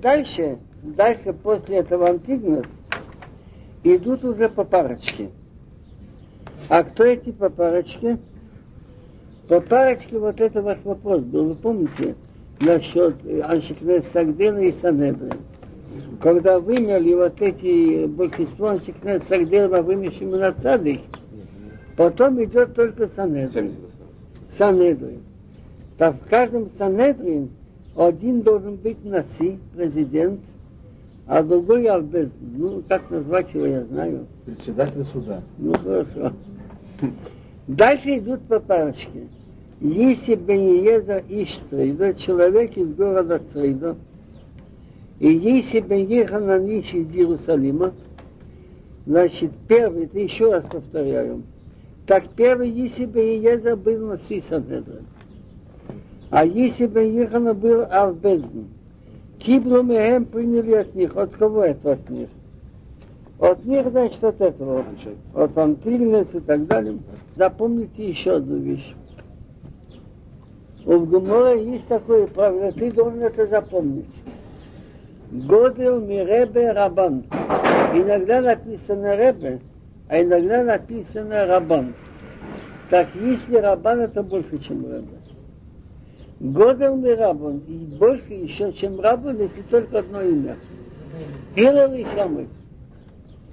Дальше, дальше после этого Антигнос идут уже по парочке. А кто эти по парочке? По парочке вот это ваш вопрос был, вы помните, насчет Аншикнес Сагдена и Санедры. Когда вымерли вот эти большинство Аншикнес Сагдена, вымерши на цадых, потом идет только Санедрин. Санедрин. Так в каждом Санедрин один должен быть Наси, президент, а другой Албез. Ну, как назвать его, я знаю. Председатель суда. Ну, хорошо. Дальше идут по парочке. Если Беньеза Иштрейда, человек из города Црейда, и если Беньехананич из Иерусалима, значит, первый, это еще раз повторяю, так первый, если Беньеза был на Сисанедрин, а если Беньехана был Албездин, Киблу Мехем приняли от них, от кого это от них? От них, значит, от этого, от Антильнес и так далее. Запомните еще одну вещь. У Гумора есть такое правило, ты должен это запомнить. Годел Миребе Рабан. Иногда написано Ребе, а иногда написано Рабан. Так если Рабан, это больше, чем Ребе. Годел Мирабан, и больше еще, чем Рабан, если только одно имя. Илел и Шамы.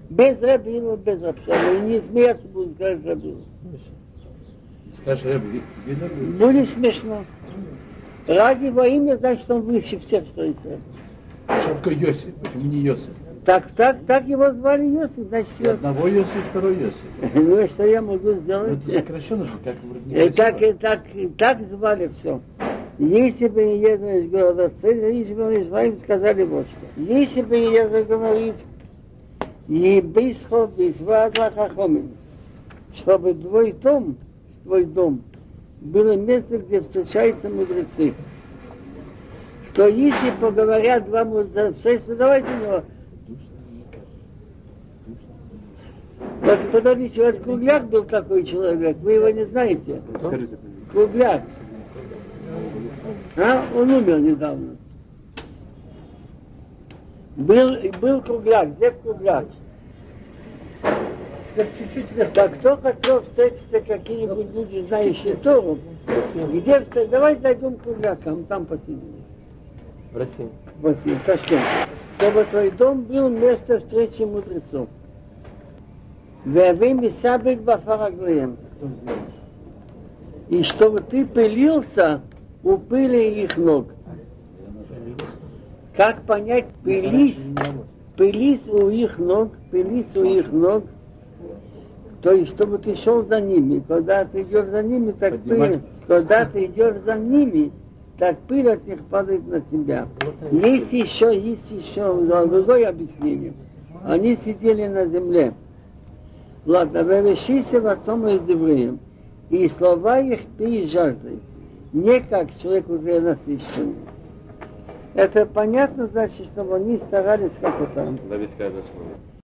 Без Рабина, без Рабшама. И не смеяться будет, сказать Рабину. Скажи, видно ли? Будет смешно. Ради во имя, значит, он выше всех, что есть. Почему только Йосиф? Почему не Йосиф? Так, так, так его звали Йосиф, значит, Йосиф. одного Йосиф, второй Йосиф. Ну, что я могу Ну, сделать? Это сокращенно же, как вроде И так, так, и так звали все. Если бы не Еза из города Цезаря, если бы он Ишмаим сказали вот что. Если бы не Еза говорит, и бисхо бисвадла хахомин, чтобы твой дом, твой дом, было место, где встречаются мудрецы. Что если поговорят два мудреца, давайте него. Вот подождите, вот Кругляк был такой человек, вы его не знаете. Кругляк. А? Он умер недавно. Был, был Кругляк, Зев Кругляк. Так кто хотел встретиться какие-нибудь люди, знающие Тору, где встретиться? Давайте зайдем к Круглякам, там посидим. в России. В России, в Ташкенте. Чтобы твой дом был место встречи мудрецов. Веви сабик бафараглеем. И чтобы ты пылился у пыли их ног. Как понять пылись, пылись у их ног, пылись у их ног, то есть чтобы ты шел за ними. Когда ты идешь за ними, так пыль, когда ты идешь за ними, так пыль от них падает на тебя. Есть еще, есть еще другое объяснение. Они сидели на земле. Ладно, вывешися в отцом евреем. И слова их пей жаждой. Не как человек уже насыщенный. Это понятно, значит, чтобы они старались как это. Давид, когда слово.